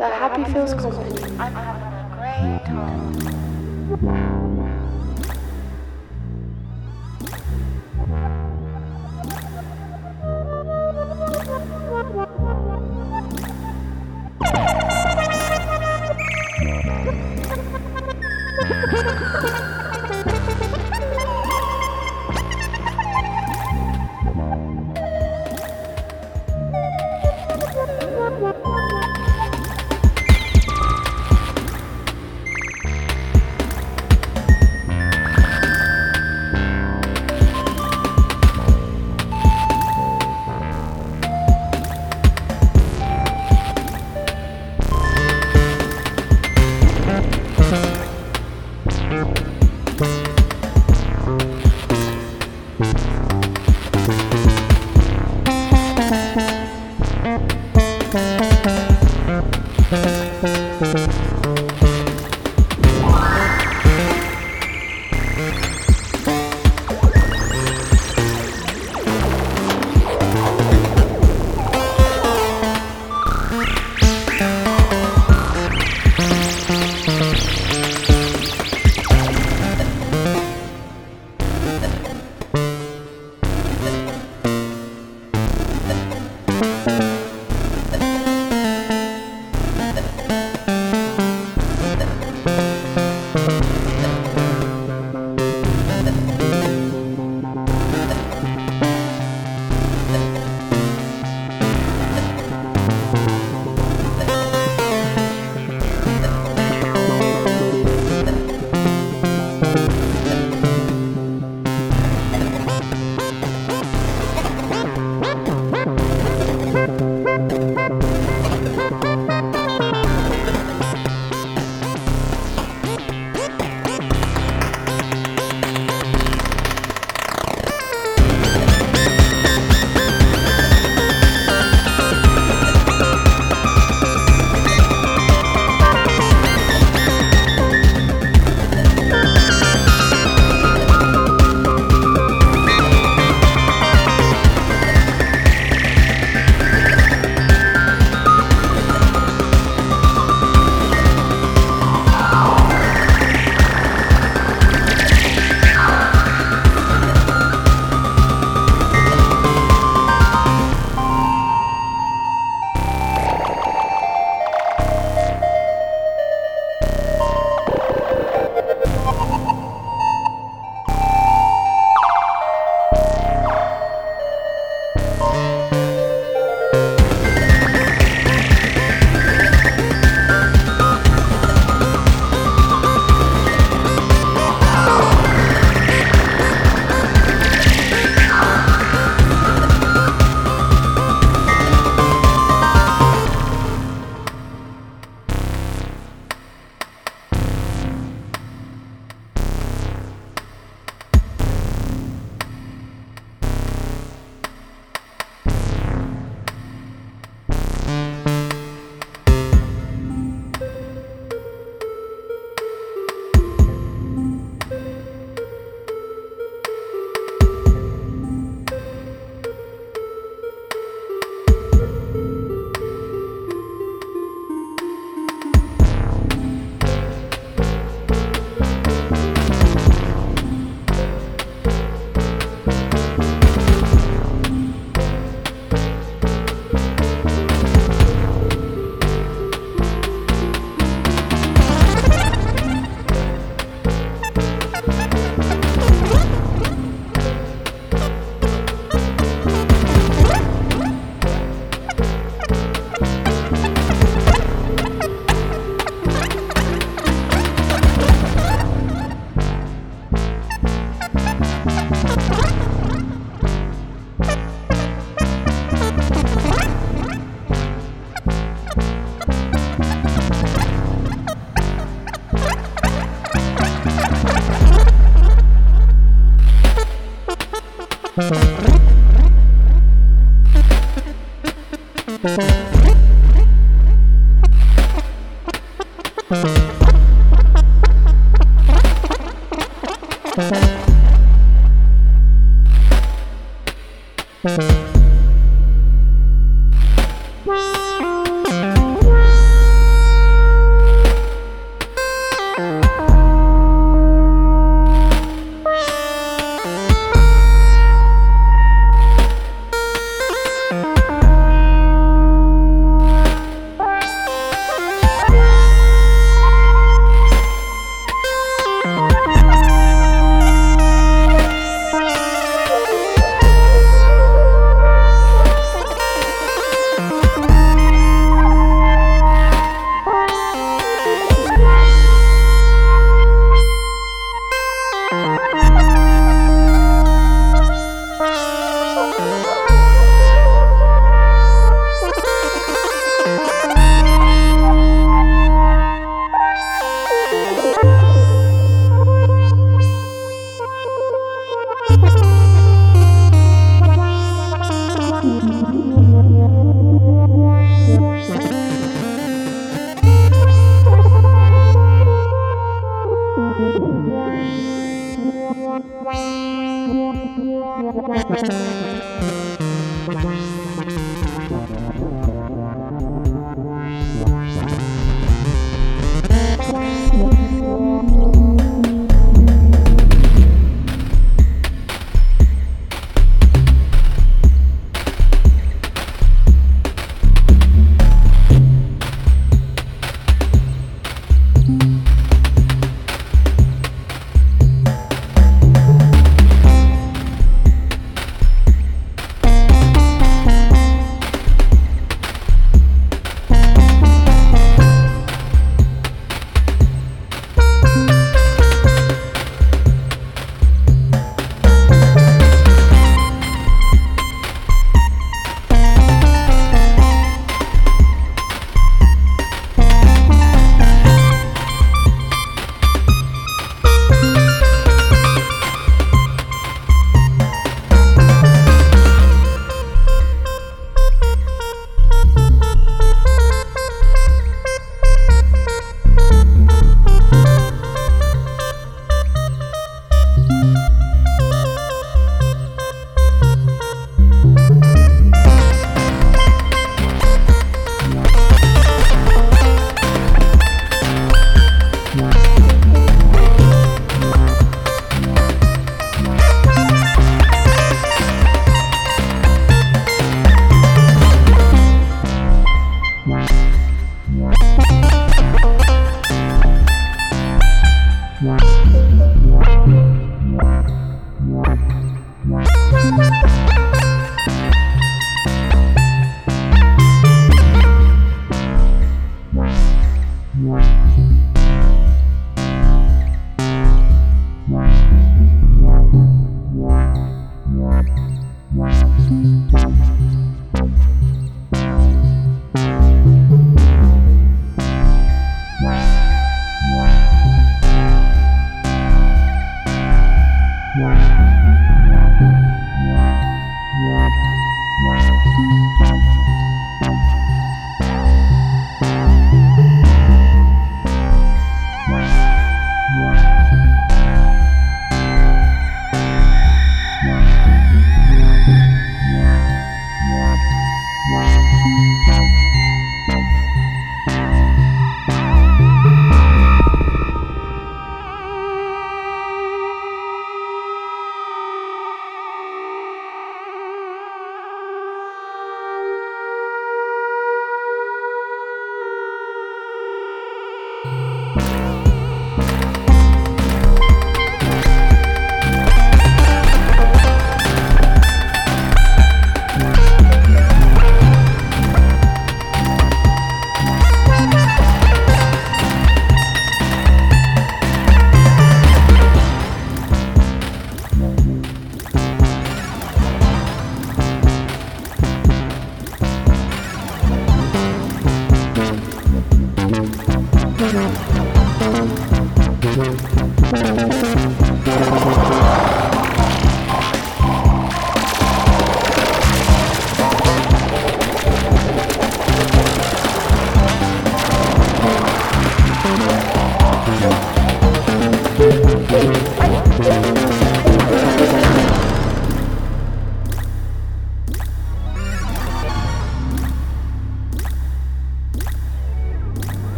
The Happy Feels Company. I'm having a great time. Bye.